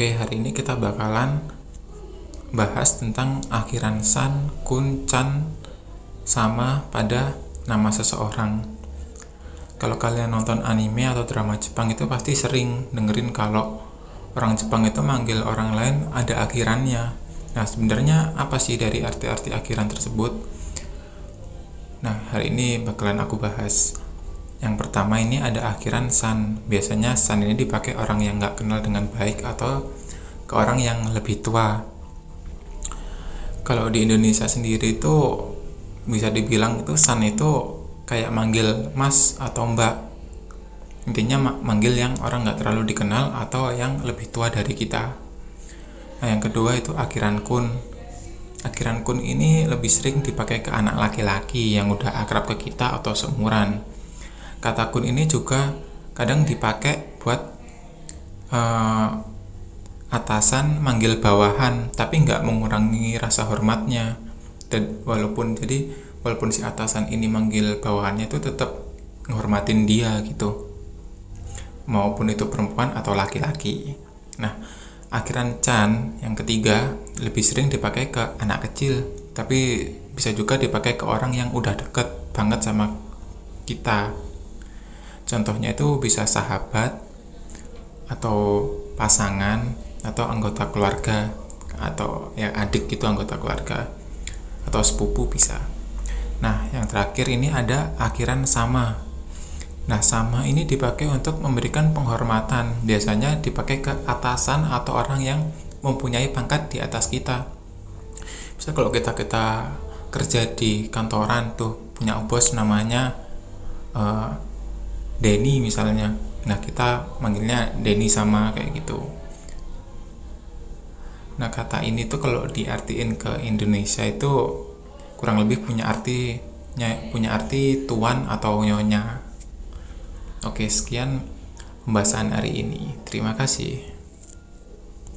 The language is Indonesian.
Oke, hari ini kita bakalan bahas tentang akhiran san, kun, chan sama pada nama seseorang. Kalau kalian nonton anime atau drama Jepang itu pasti sering dengerin kalau orang Jepang itu manggil orang lain ada akhirannya. Nah, sebenarnya apa sih dari arti-arti akhiran tersebut? Nah, hari ini bakalan aku bahas. Yang pertama ini ada akhiran san. Biasanya san ini dipakai orang yang nggak kenal dengan baik atau ke orang yang lebih tua. Kalau di Indonesia sendiri itu bisa dibilang itu san itu kayak manggil mas atau mbak. Intinya manggil yang orang nggak terlalu dikenal atau yang lebih tua dari kita. Nah, yang kedua itu akhiran kun. Akhiran kun ini lebih sering dipakai ke anak laki-laki yang udah akrab ke kita atau seumuran kata kun ini juga kadang dipakai buat uh, atasan manggil bawahan tapi nggak mengurangi rasa hormatnya. Dan walaupun jadi walaupun si atasan ini manggil bawahannya itu tetap menghormatin dia gitu. Maupun itu perempuan atau laki-laki. Nah akhiran chan yang ketiga lebih sering dipakai ke anak kecil tapi bisa juga dipakai ke orang yang udah deket banget sama kita Contohnya itu bisa sahabat atau pasangan atau anggota keluarga atau ya adik gitu anggota keluarga atau sepupu bisa. Nah, yang terakhir ini ada akhiran sama. Nah, sama ini dipakai untuk memberikan penghormatan. Biasanya dipakai ke atasan atau orang yang mempunyai pangkat di atas kita. Bisa kalau kita kita kerja di kantoran tuh punya bos namanya uh, Denny misalnya. Nah kita manggilnya Denny sama kayak gitu. Nah kata ini tuh kalau diartiin ke Indonesia itu kurang lebih punya arti punya arti tuan atau nyonya. Oke sekian pembahasan hari ini. Terima kasih